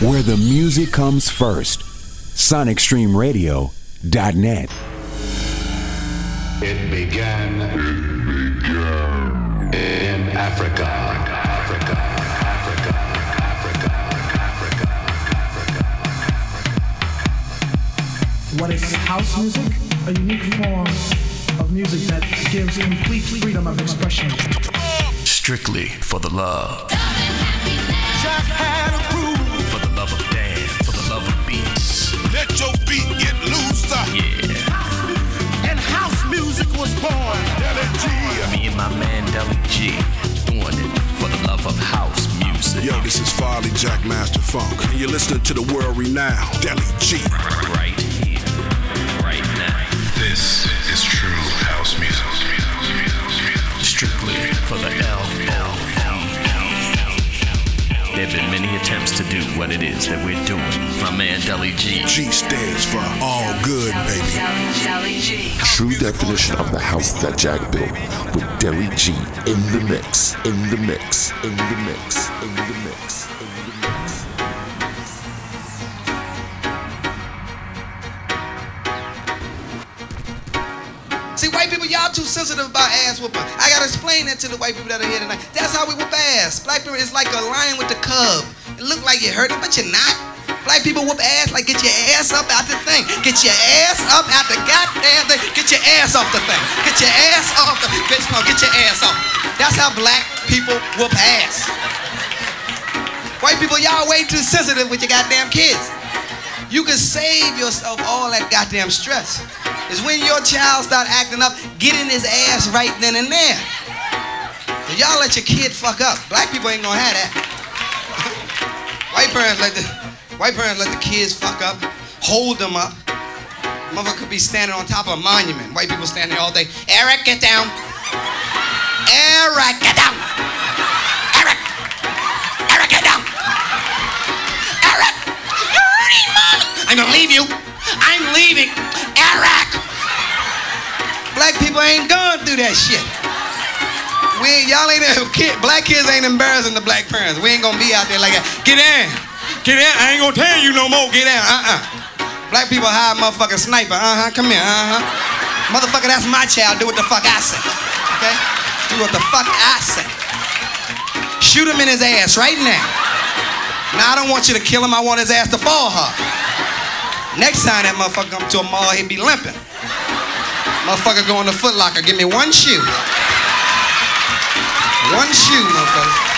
where the music comes first. SonicStreamRadio.net. It began, it began in Africa. Africa. Africa. Africa. Africa. What is house music? A unique form of music that gives complete freedom of expression. Strictly for the love. Loose. Yeah. And house music was born. Deli G. Me and my man Deli G doing it for the love of house music. Yo, this is Farley Jackmaster Funk. And you're listening to the world renowned Deli G. Right here, right now. This is true house music. Strictly for the L O L. There have been many attempts to do what it is that we're doing. My man Deli G. G stands for all good, baby. True definition of the house that Jack built with Deli G in the mix, in the mix, in the mix, in the mix, in the mix. See, white people, y'all too sensitive about ass whooping. I gotta explain that to the white people that are here tonight. That's how we whoop ass. Black people is like a lion with the cub. It look like you're hurting, but you're not. Black people whoop ass like get your ass up out the thing. Get your ass up out the goddamn thing. Get your ass off the thing. Get your ass off the bitch. No, get your ass off. That's how black people whoop ass. White people, y'all way too sensitive with your goddamn kids. You can save yourself all that goddamn stress. Is when your child start acting up, get in his ass right then and there. So y'all let your kid fuck up. Black people ain't gonna have that. white parents let the white parents let the kids fuck up, hold them up. Mother could be standing on top of a monument. White people standing there all day. Eric, get down. Eric, get down. I'm gonna leave you. I'm leaving. Iraq. Black people ain't going through that shit. We y'all ain't kid, black kids ain't embarrassing the black parents. We ain't gonna be out there like that. Get in. Get in. I ain't gonna tell you no more. Get in. Uh-uh. Black people hire motherfucking sniper. Uh-huh. Come here. Uh-huh. Motherfucker, that's my child. Do what the fuck I say. Okay? Do what the fuck I say. Shoot him in his ass right now. Now I don't want you to kill him. I want his ass to fall hard. Next time that motherfucker come to a mall, he be limping. Motherfucker go in the Foot Locker, give me one shoe. One shoe, motherfucker.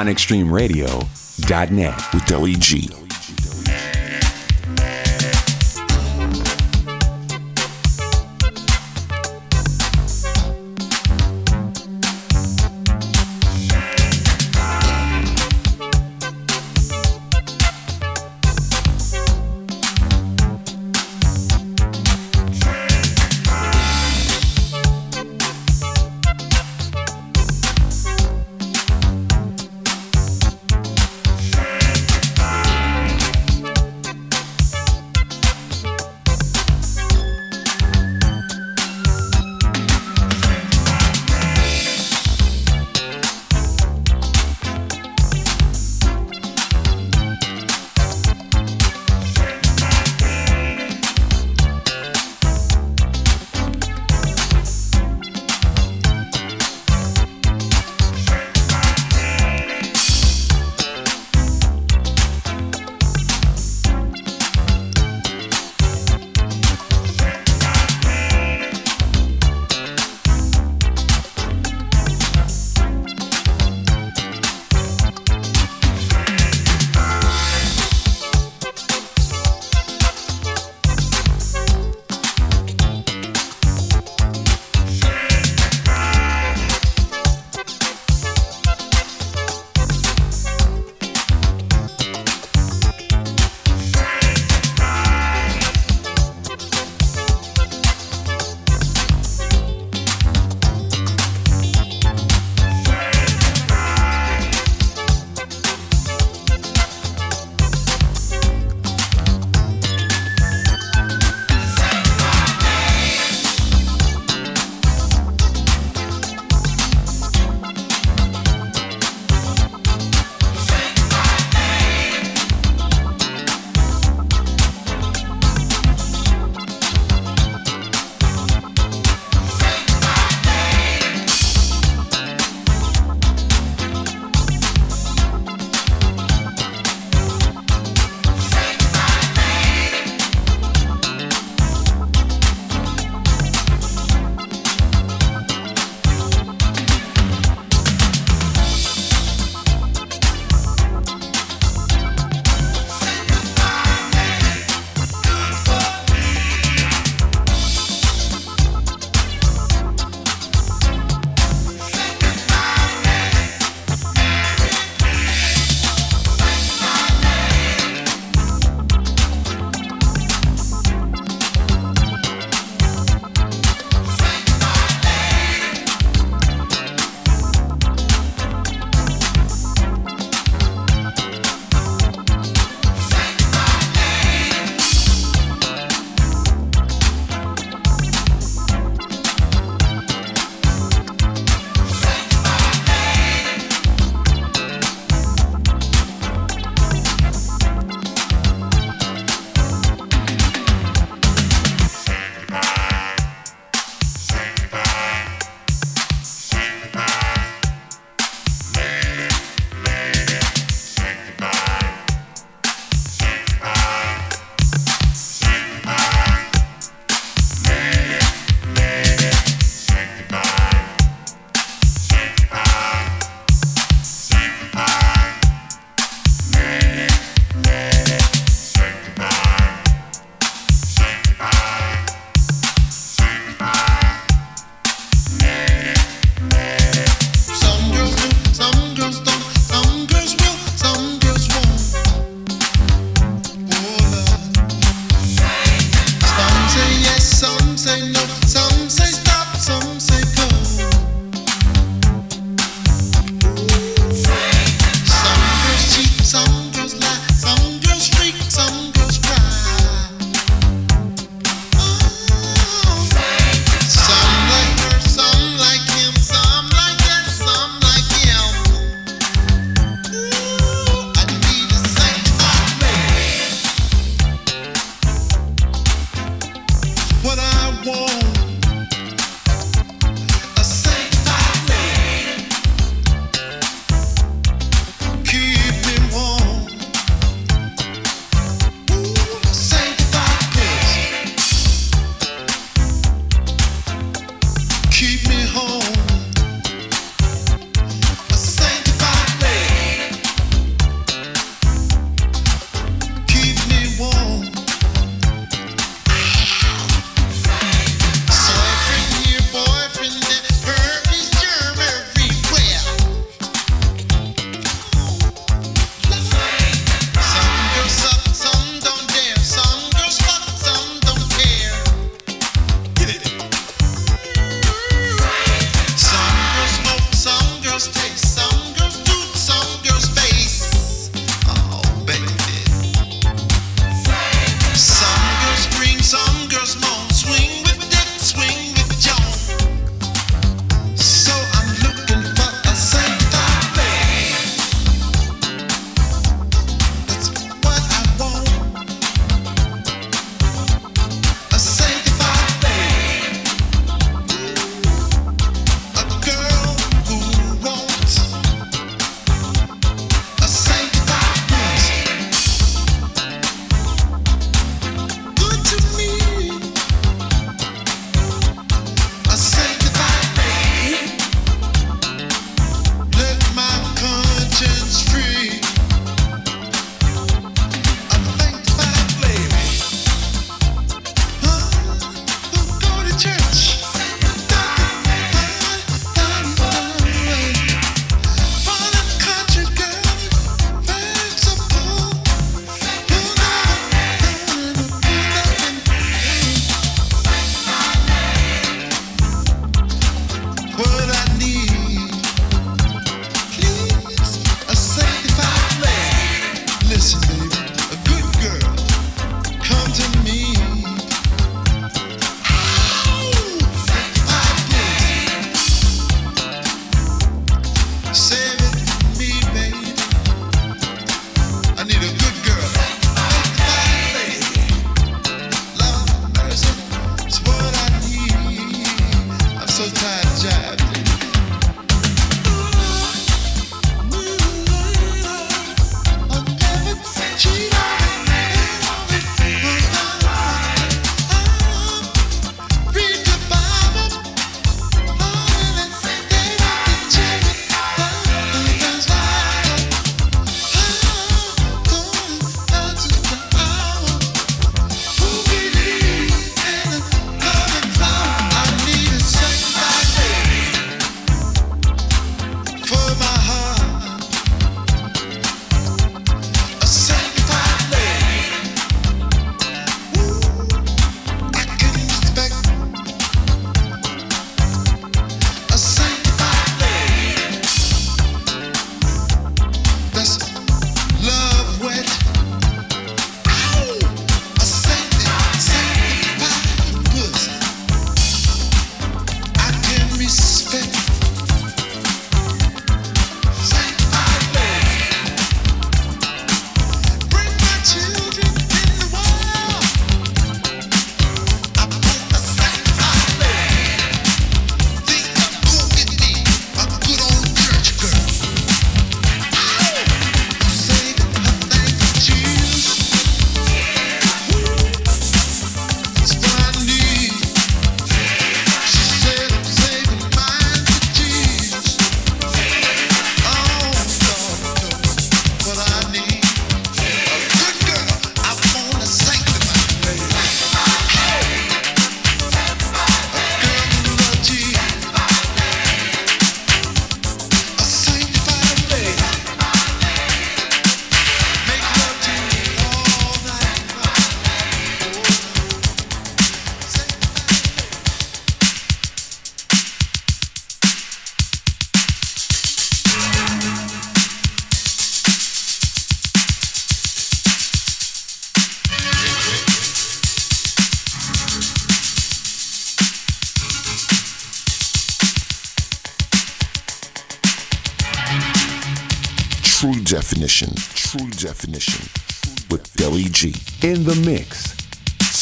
SonicStreamRadio.net. With Deli G.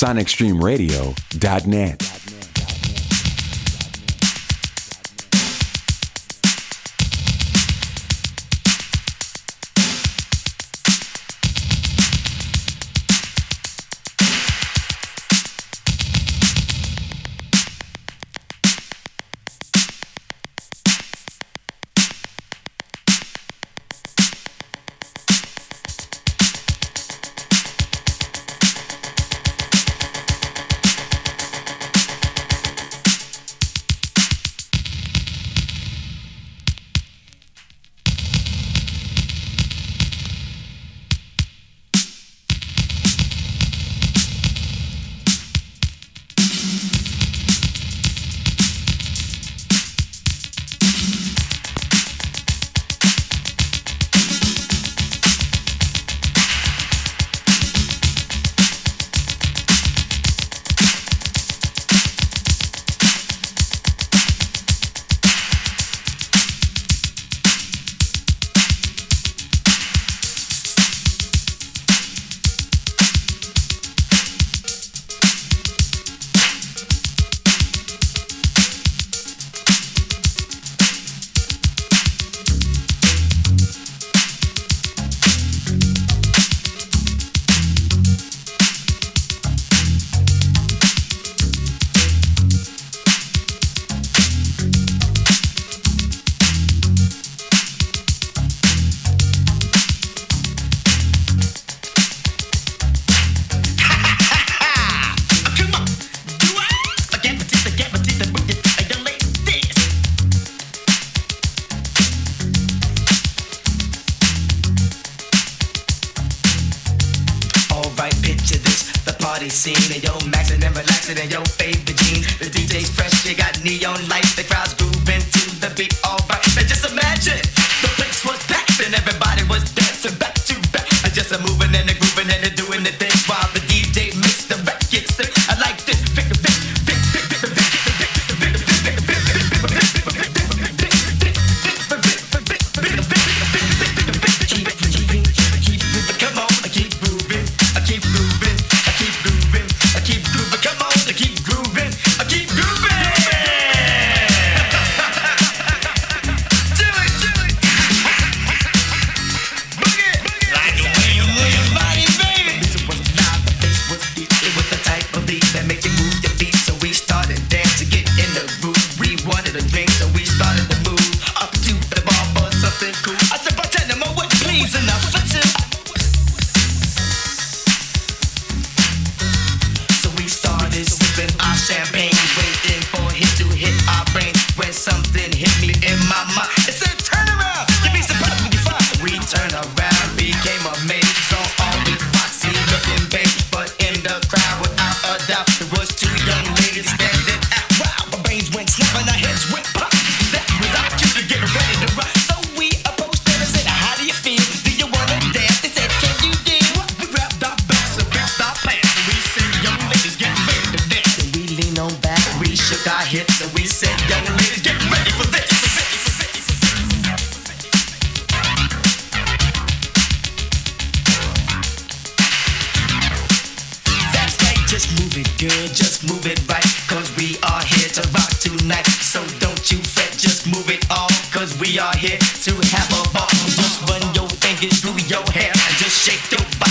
SonicStreamRadio.net.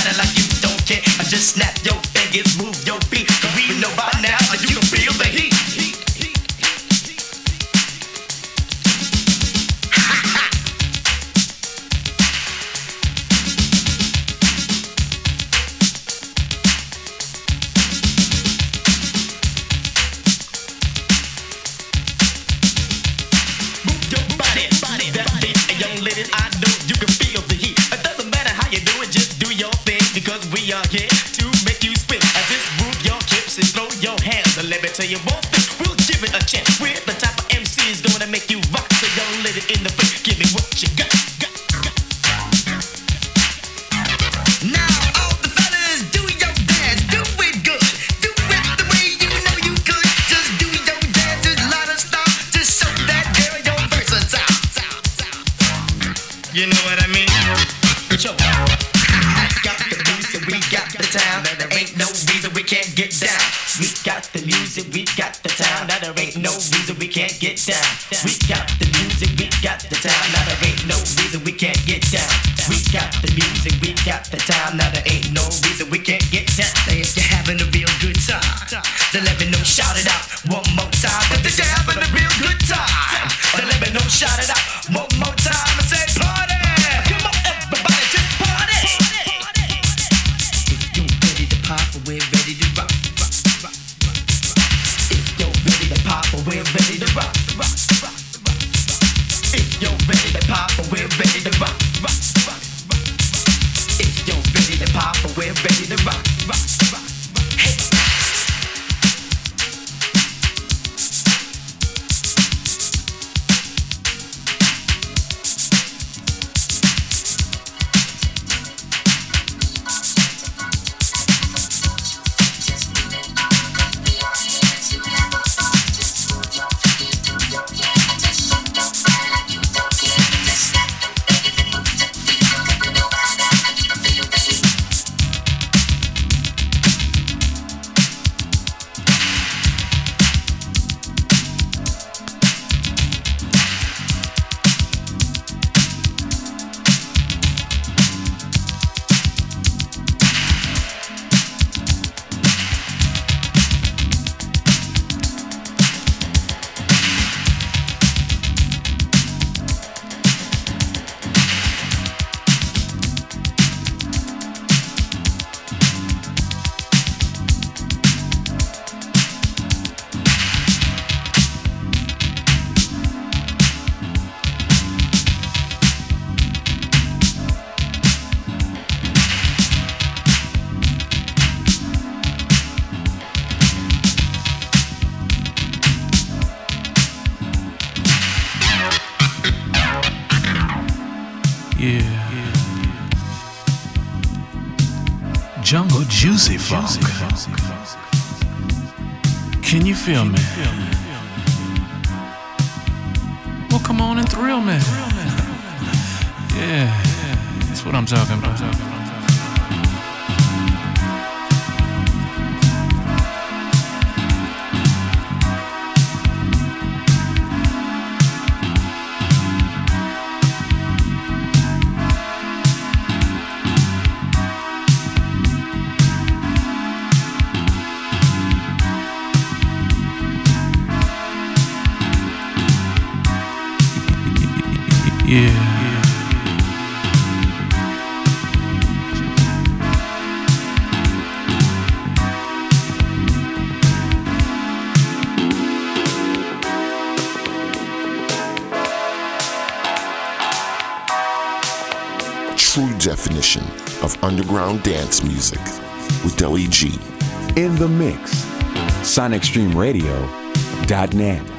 You know what I mean? True definition of underground dance music with Deli G. In the mix, sonicstreamradio.net.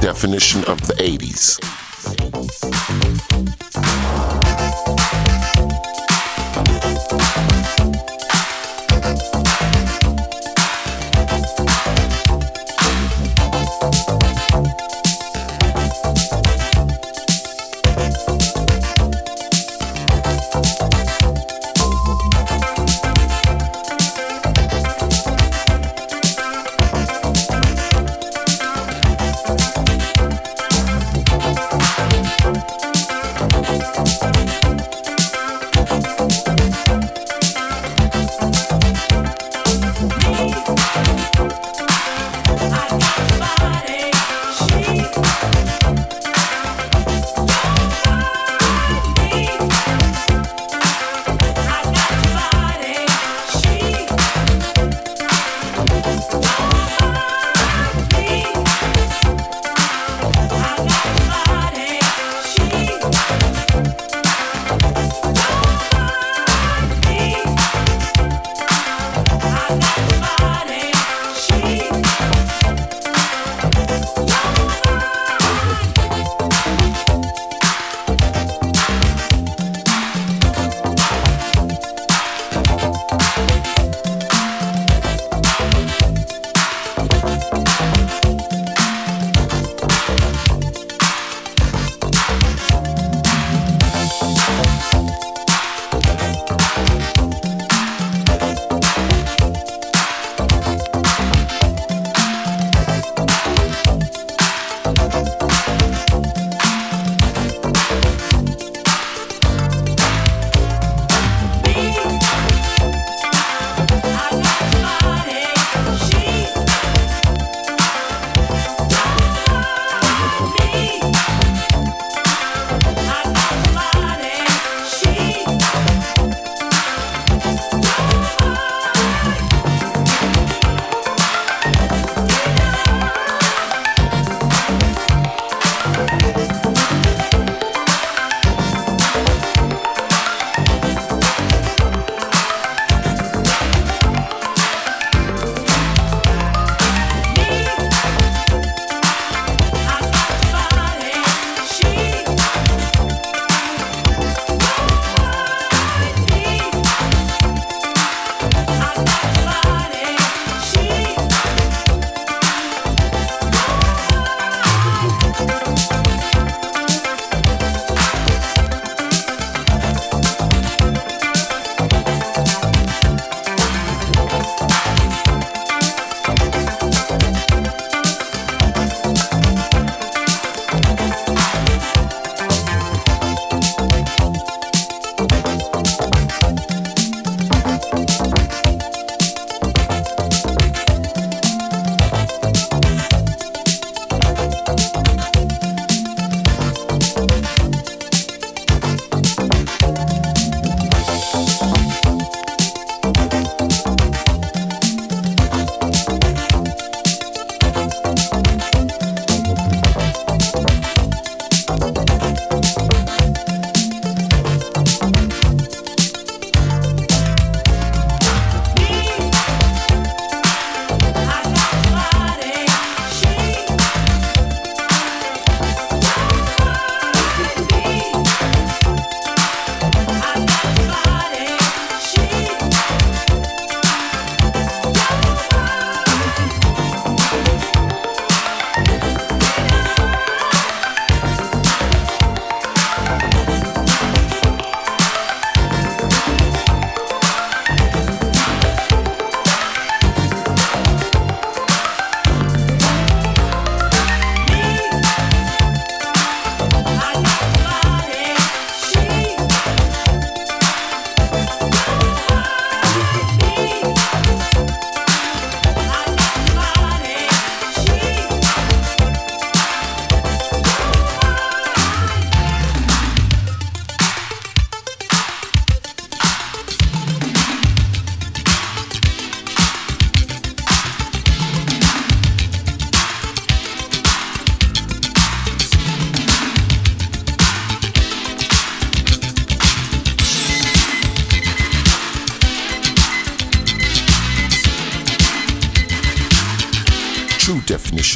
definition of the 80s.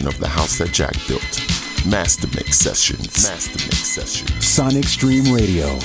Of the house that Jack built. Master Mix Sessions. Master Mix Sessions. Sonic Stream Radio.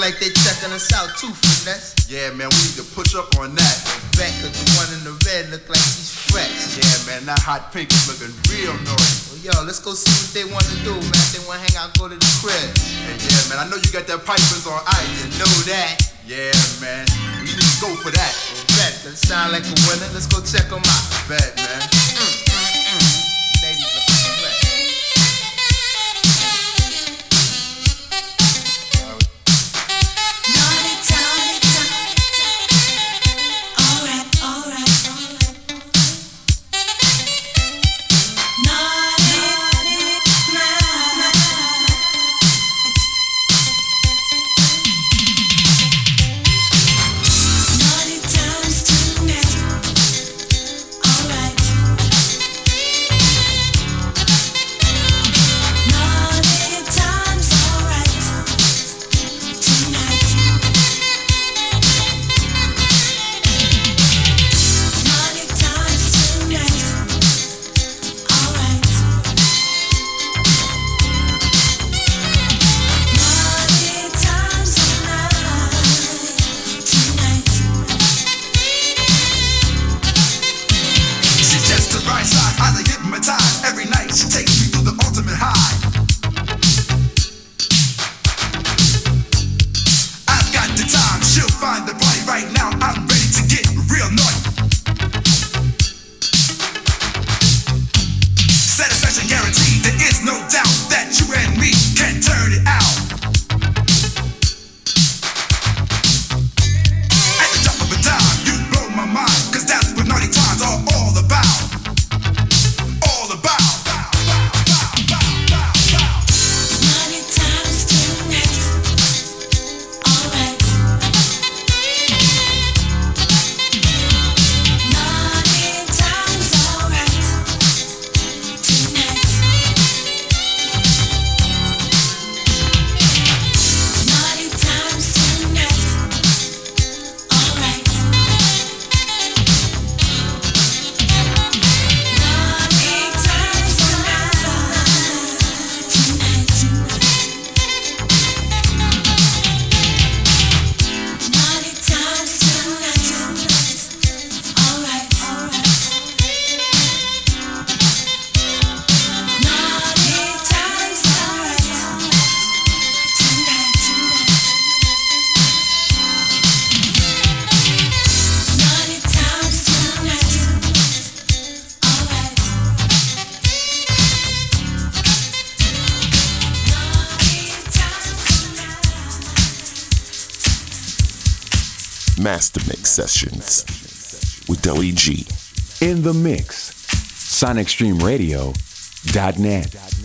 Like they checking us out too, finesse. Yeah, man, we need to push up on that. Bet, cause the one in the red look like he's fresh. Yeah, man, that hot pink is looking real nice. Well, yo, let's go see what they wanna do, man. They wanna hang out, go to the crib. And yeah, man, I know you got that pipers on ice. You know that. Yeah, man, we need to go for that. Bet, that sound like a winner. Let's go check them out. Bet, man. Ladies Master Mix Sessions with Deli G. In the mix. SonicStreamRadio.net.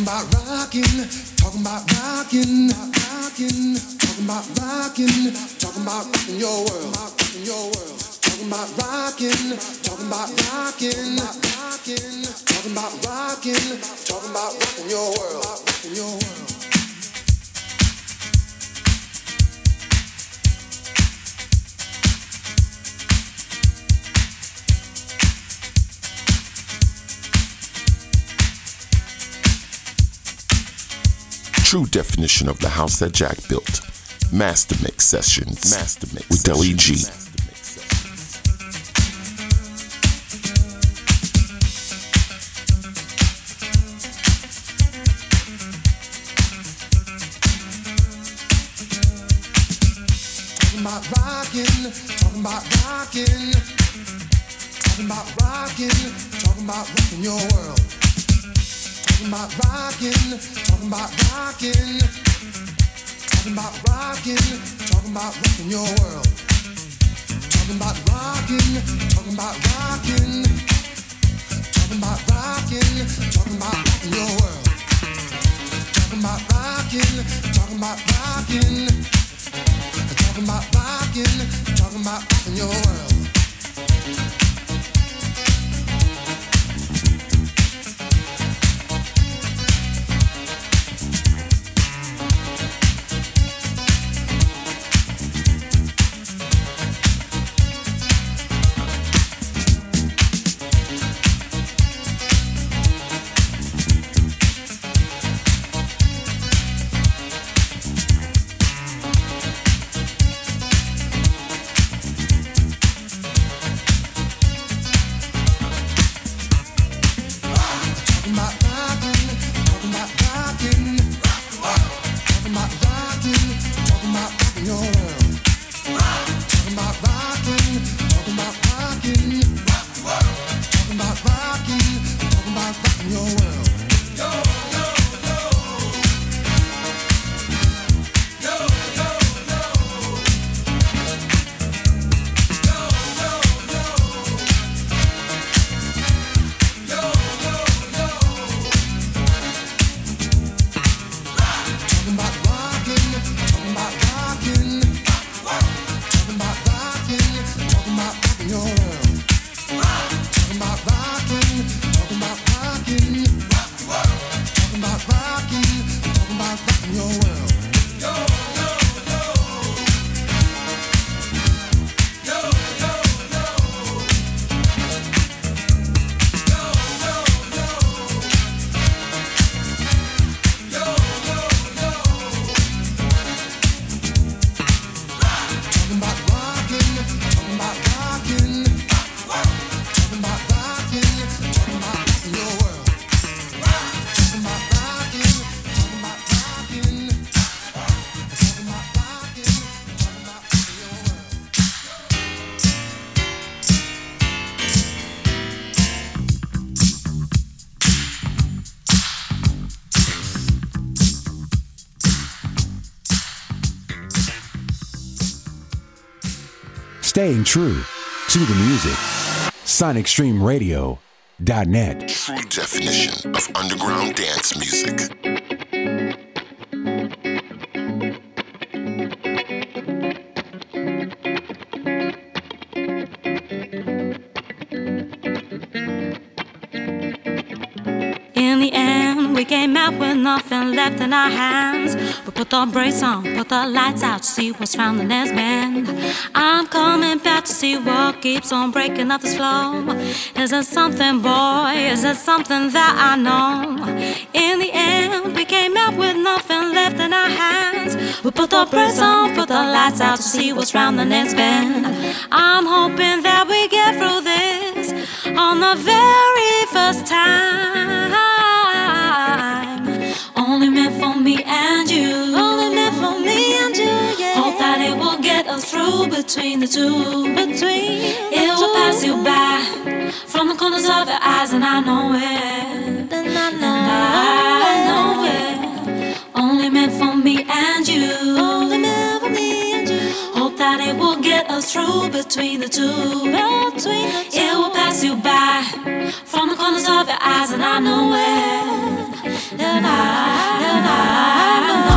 Talking about rocking, talking about rocking, rocking, talking about rocking, talking about rocking your world, rocking your world. Talking about rocking, talking about rocking, rocking, talking about rocking, talking about rocking your world, rocking your world. True definition of the house that Jack built. Master Mix Sessions. Master Mix with Deli G. Talking about rocking, talking about rocking, talking about rocking, talking about rocking your world. Talking about rocking, talking about rocking, talking about rocking, your world. Talking about rocking, talking about rocking, talking about rocking, talking about rocking your world. Talking about rocking, talking about rocking. Talking about rocking, talking about rocking your world. Staying true to the music. SonicStreamRadio.net. True definition of underground dance music. We came out with nothing left in our hands. We put the brakes on, put the lights out to see what's round the next bend. I'm coming back to see what keeps on breaking up this flow. Is it something, boy? Is it something that I know? In the end, we came out with nothing left in our hands. We put the brakes on, put the lights out to see what's round the next bend. I'm hoping that we get through this on the very first time. Will through between the two. Between it will pass you by from the corners of your eyes, and I know it. And I know, and I know it. Only meant for me and you. Only meant for me and you. Hope that it will get us through between the two. Between the two. It will pass you by from the corners of your eyes, and I know it. And I, and I know.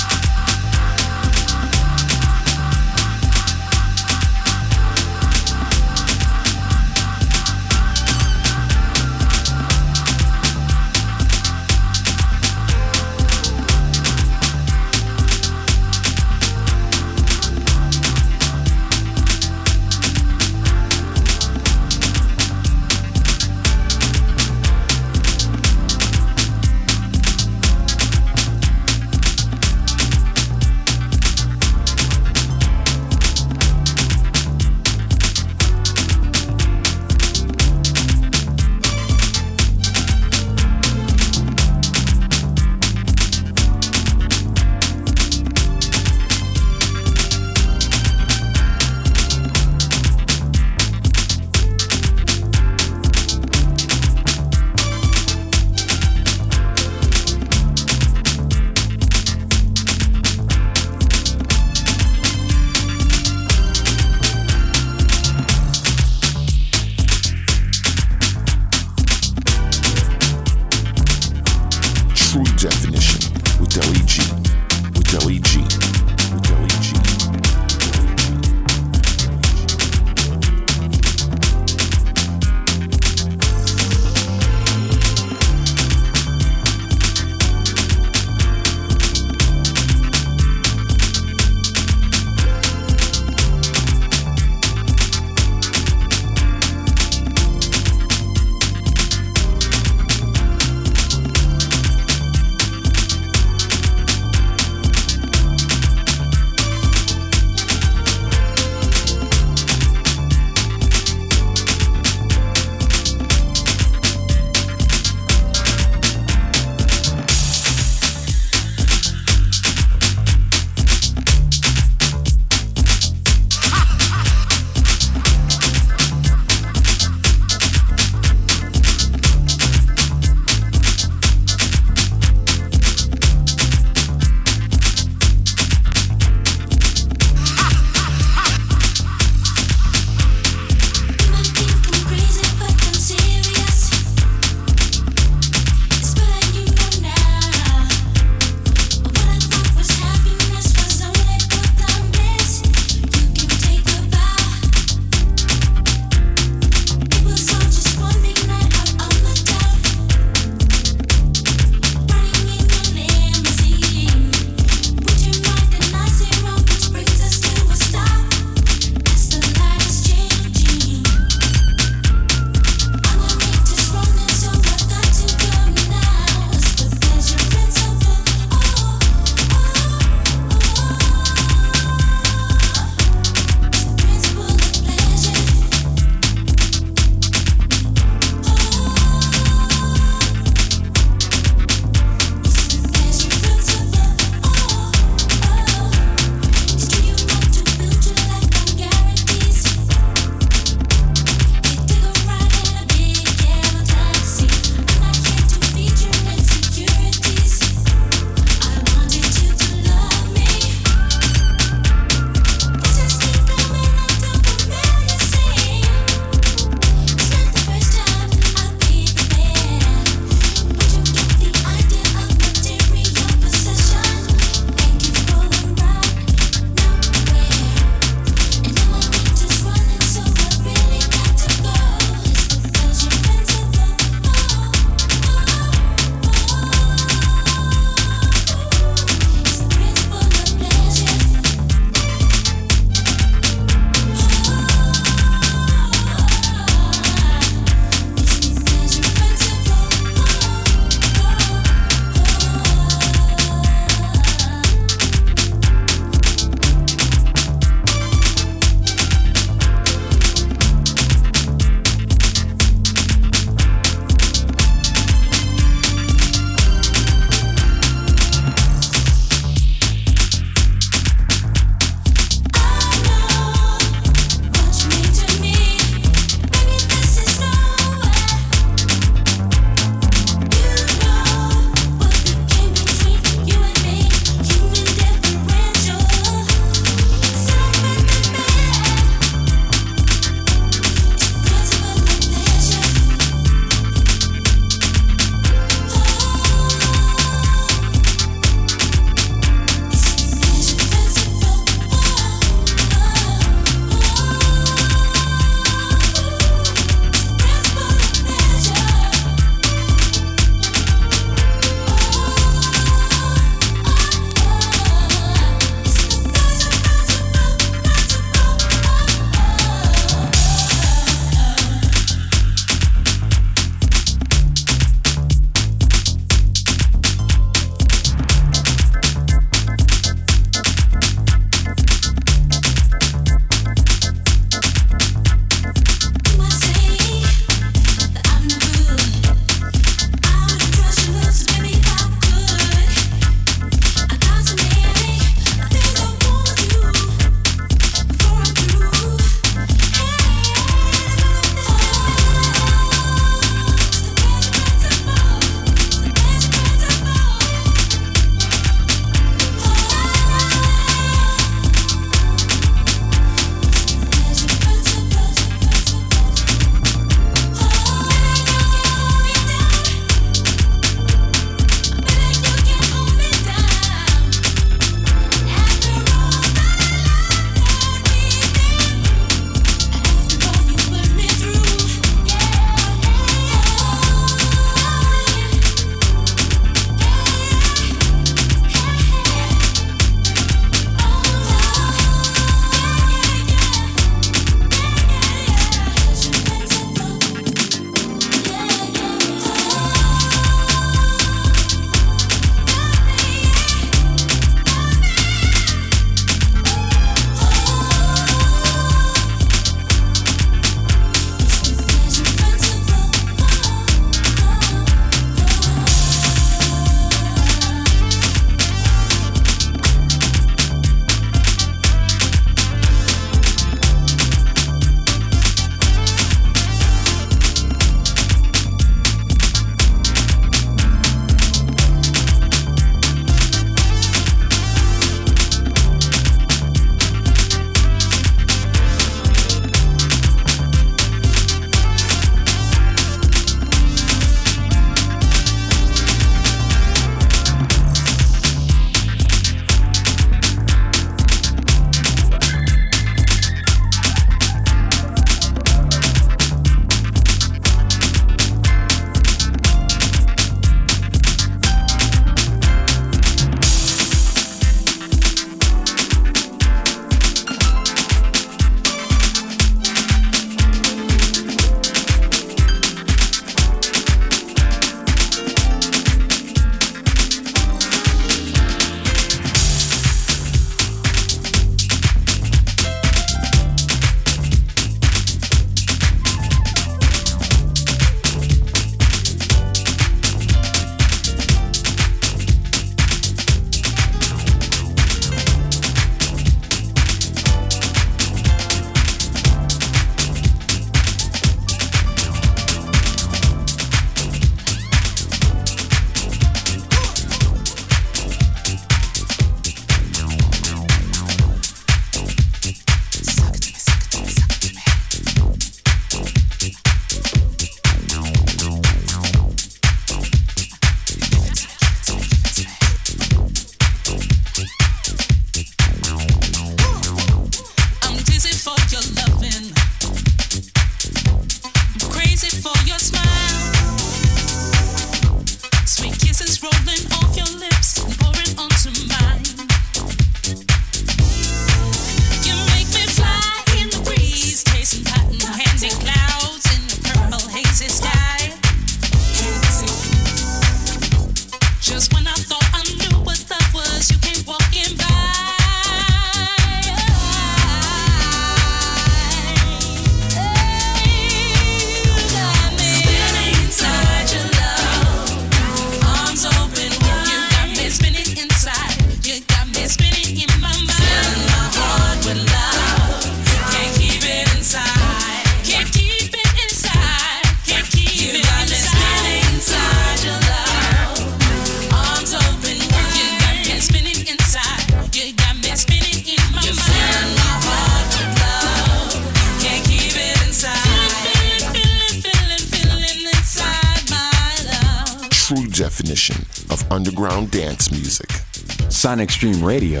Sonic Stream Radio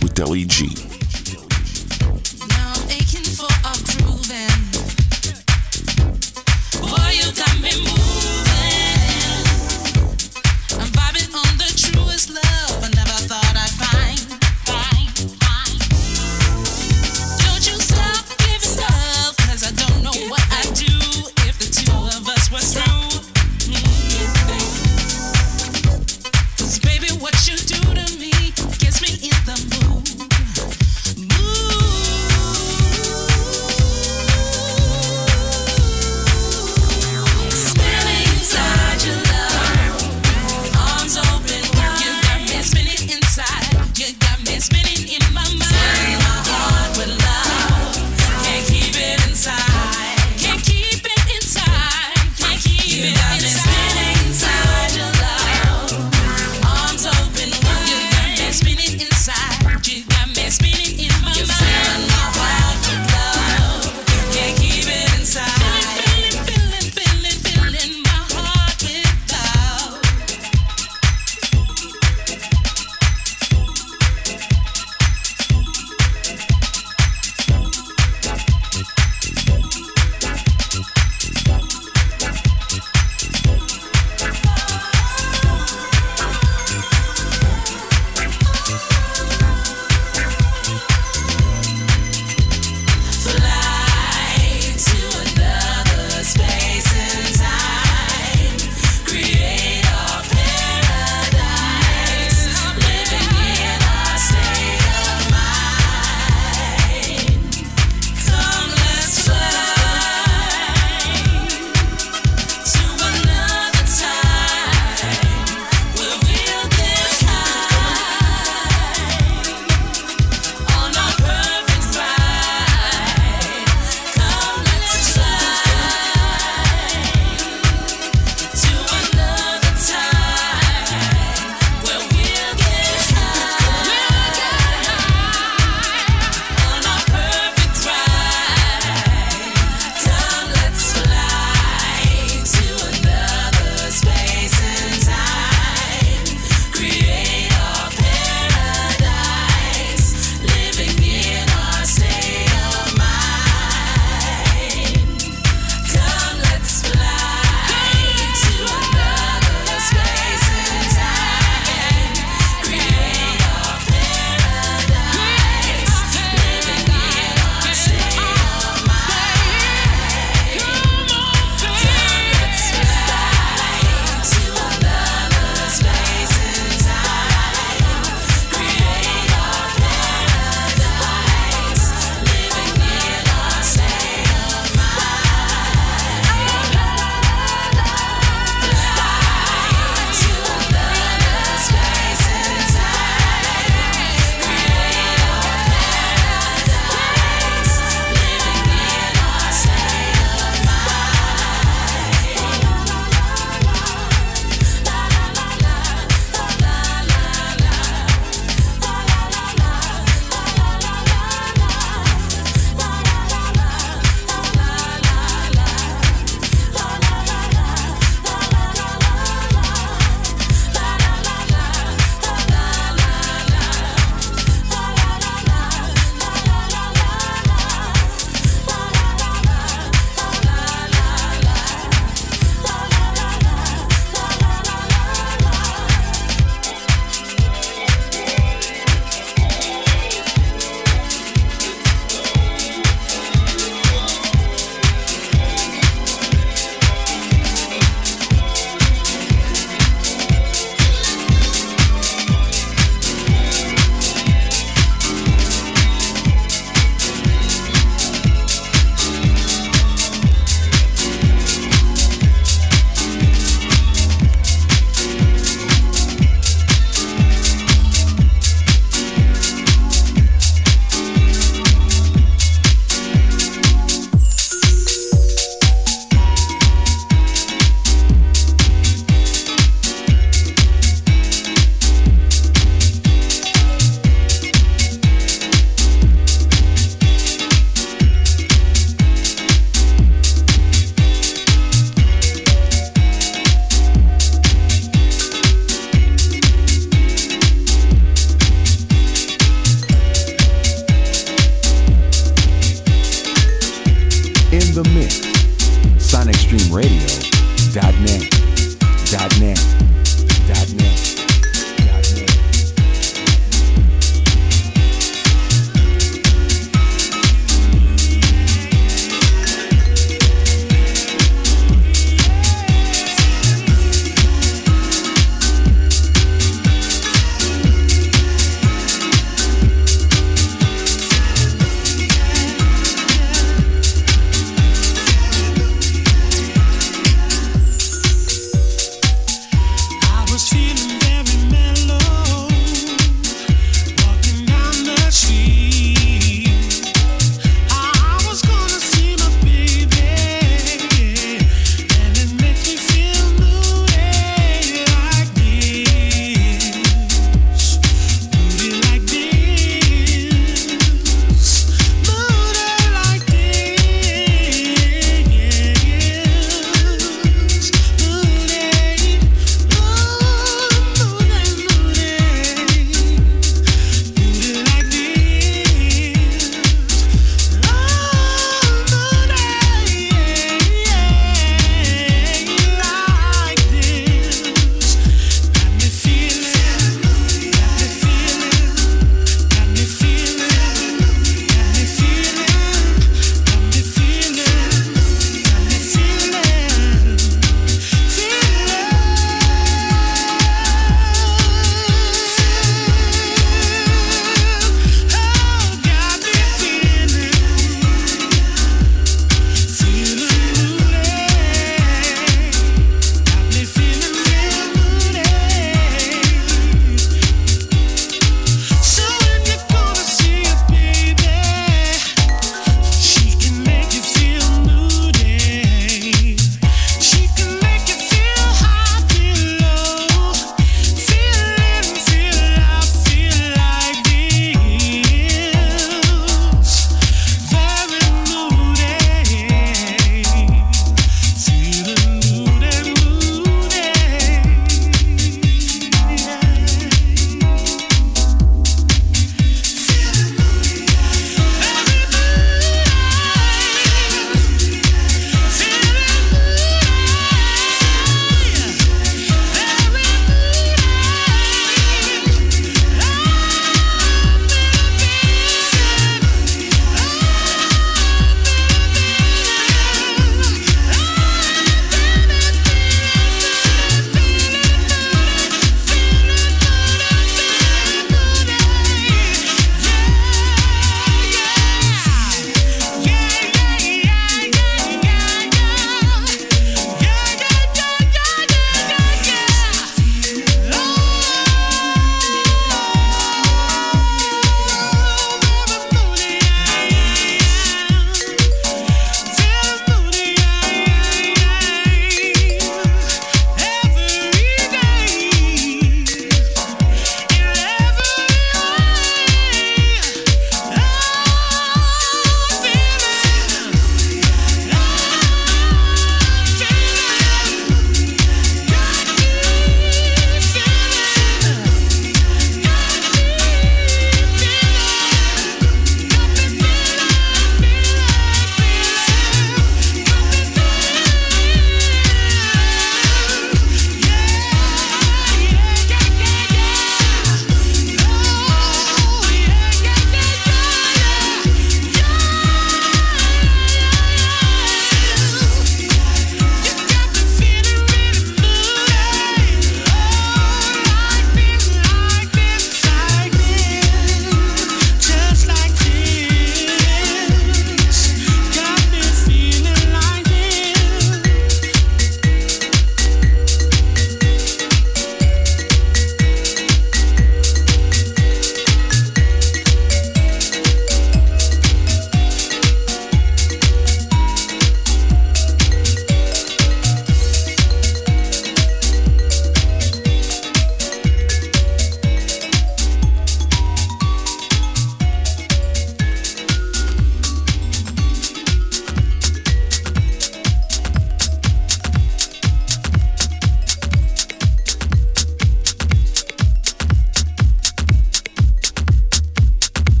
with Deli G.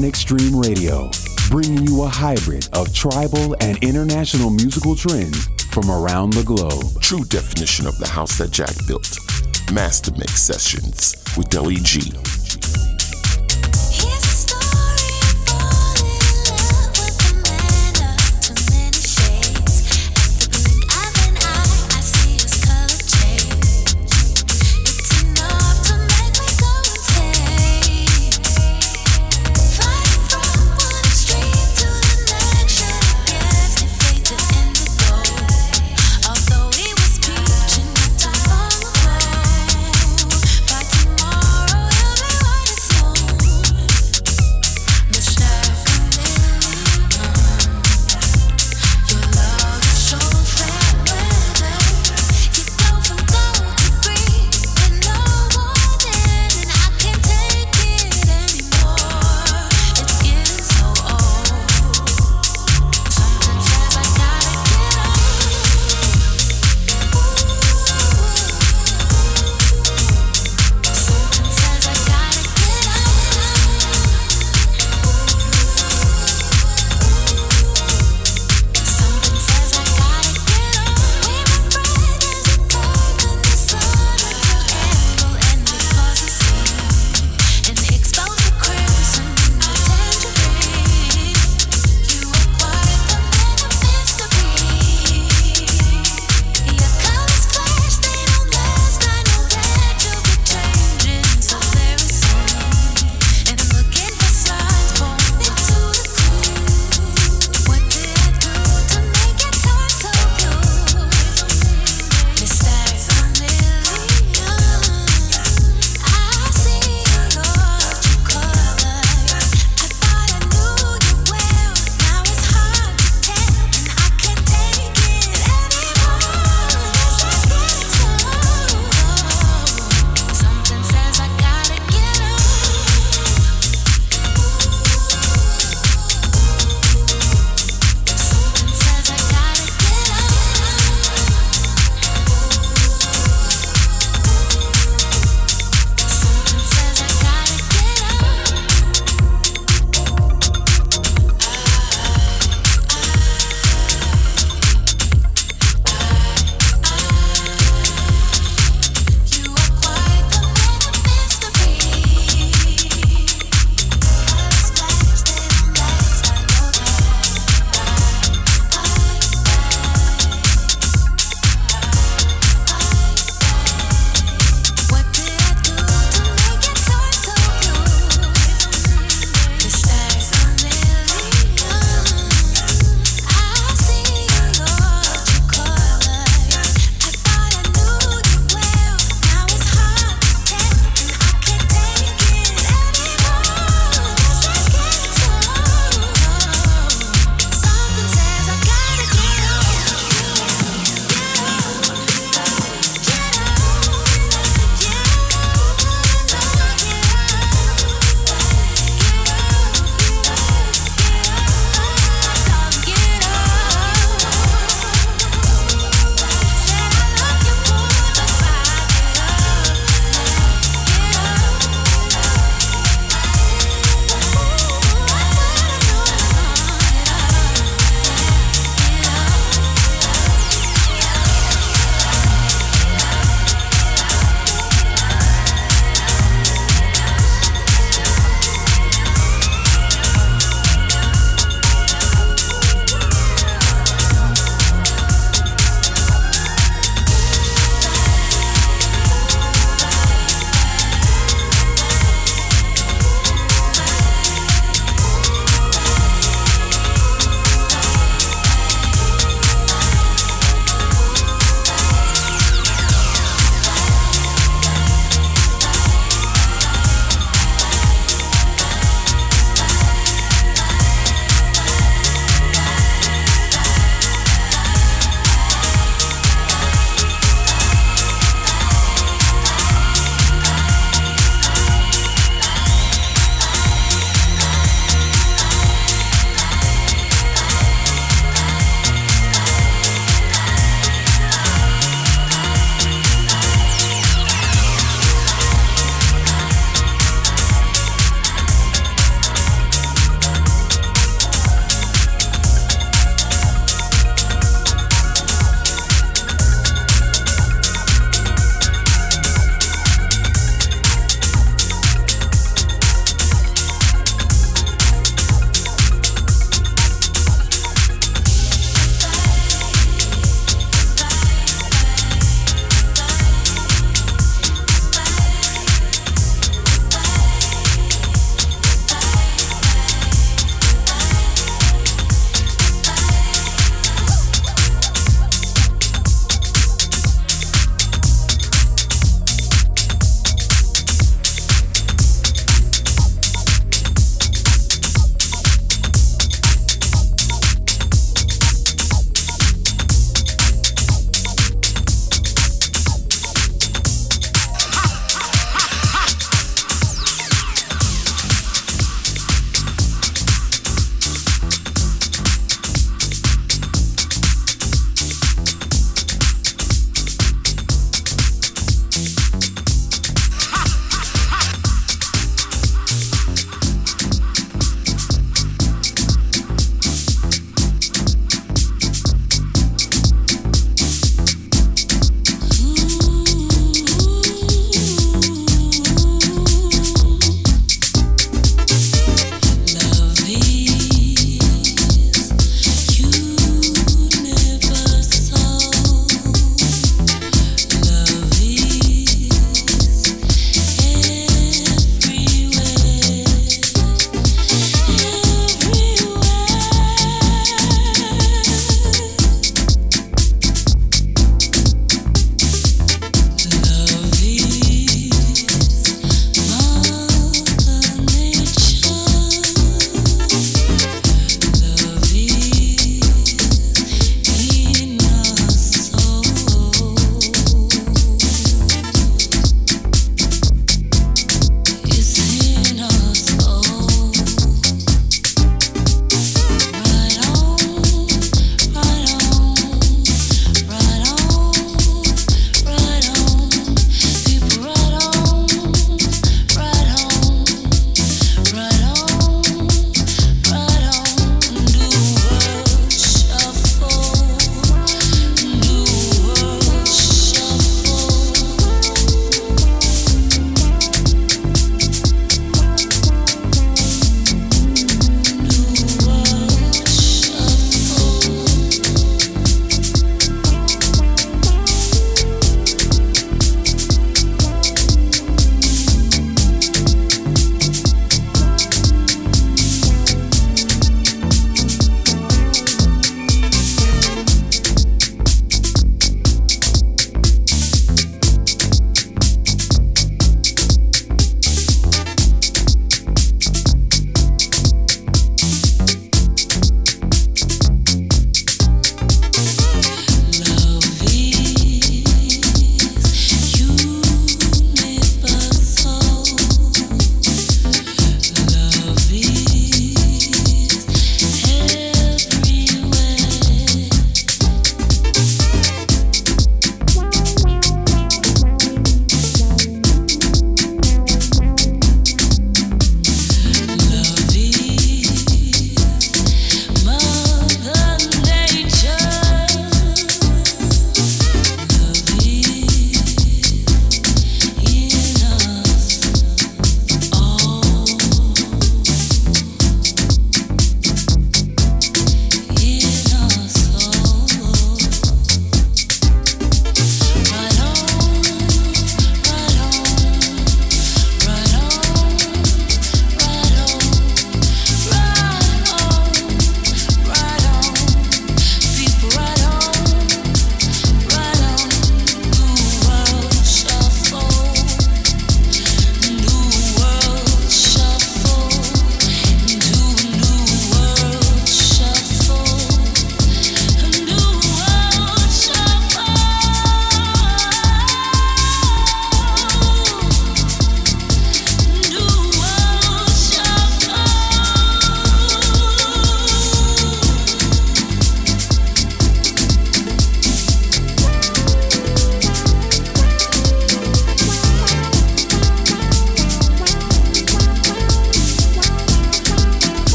Stream Radio, bringing you a hybrid of tribal and international musical trends from around the globe. True definition of the house that Jack built. Master Mix Sessions with Deli G.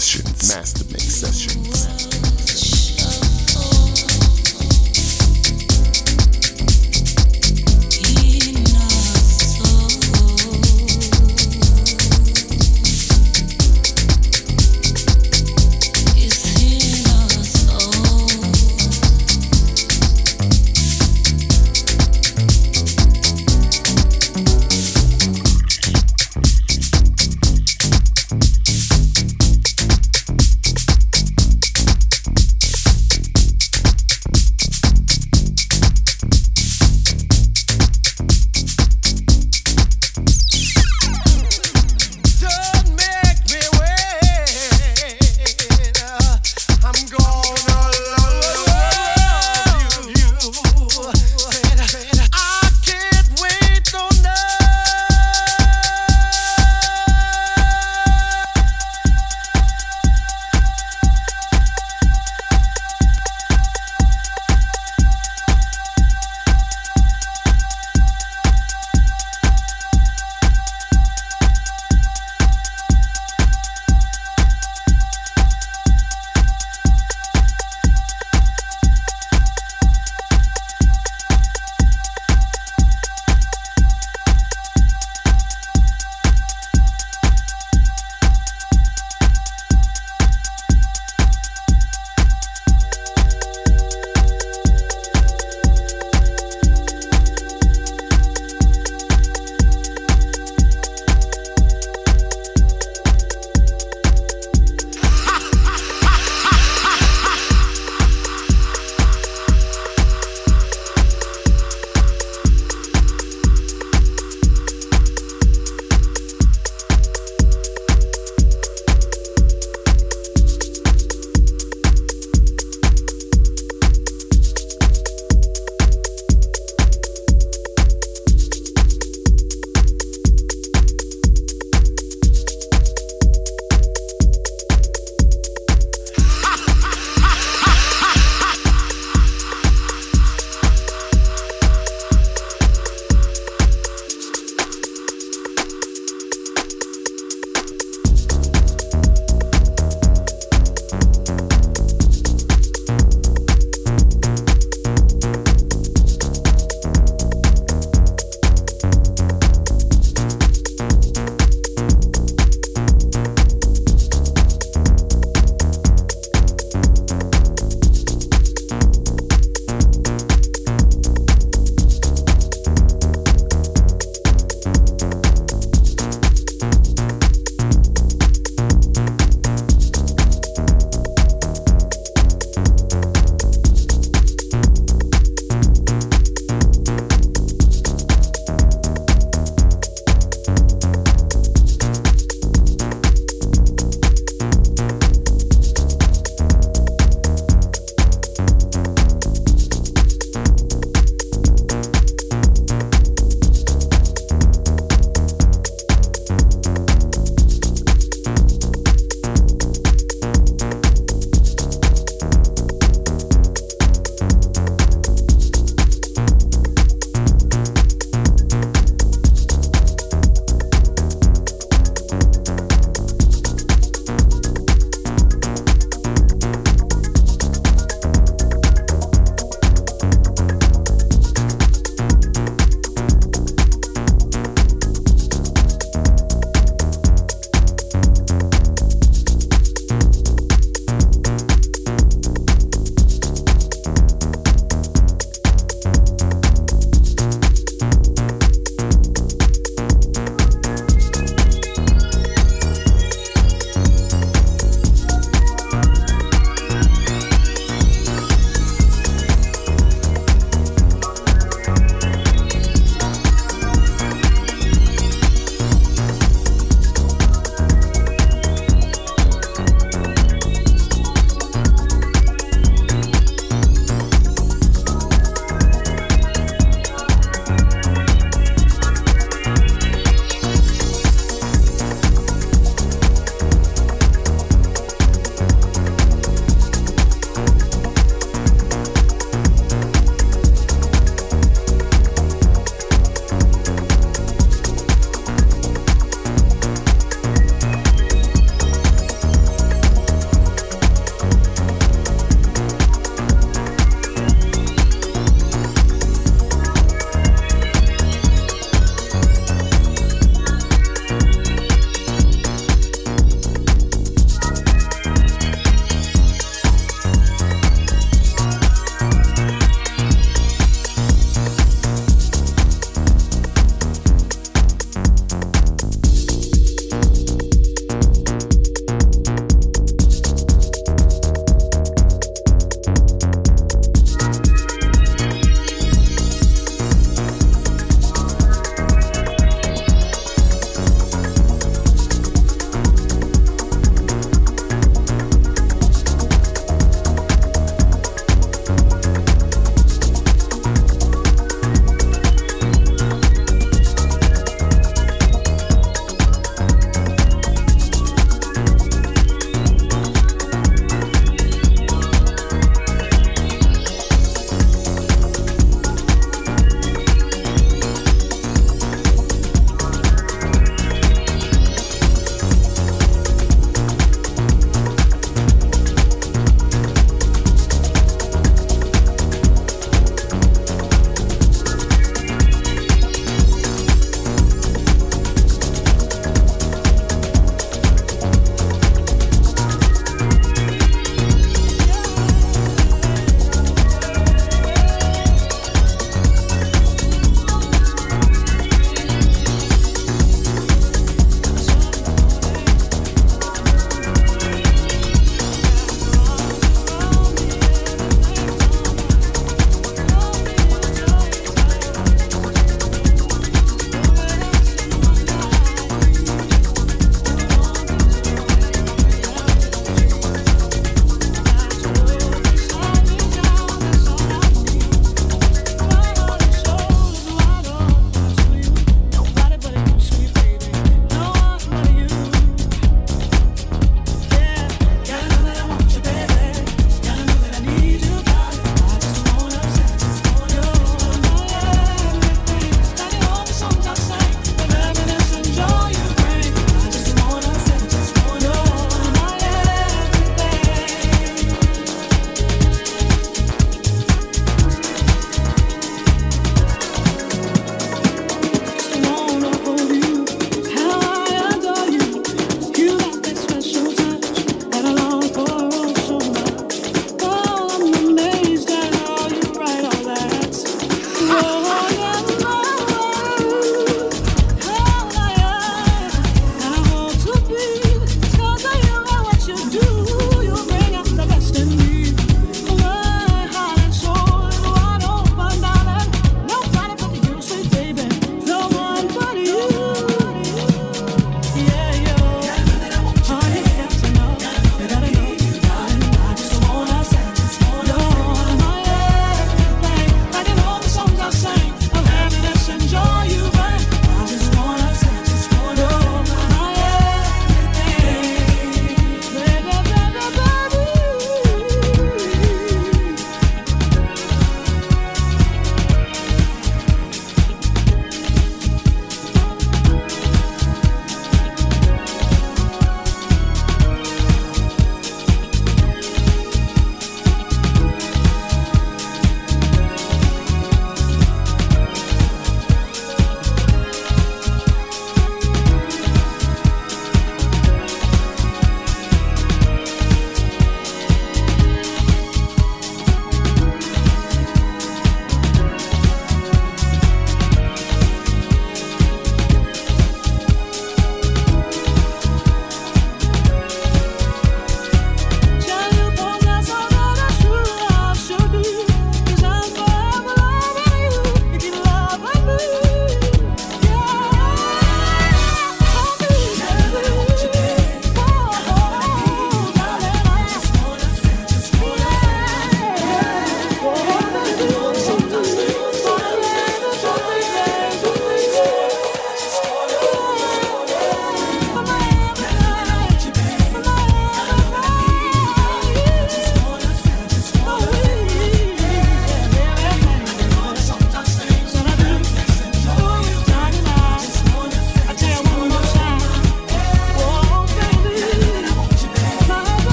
Sessions. Master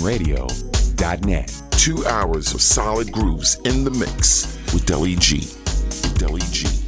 SonicStreamRadio.net. Two hours of solid grooves in the mix with Deli G. Deli G.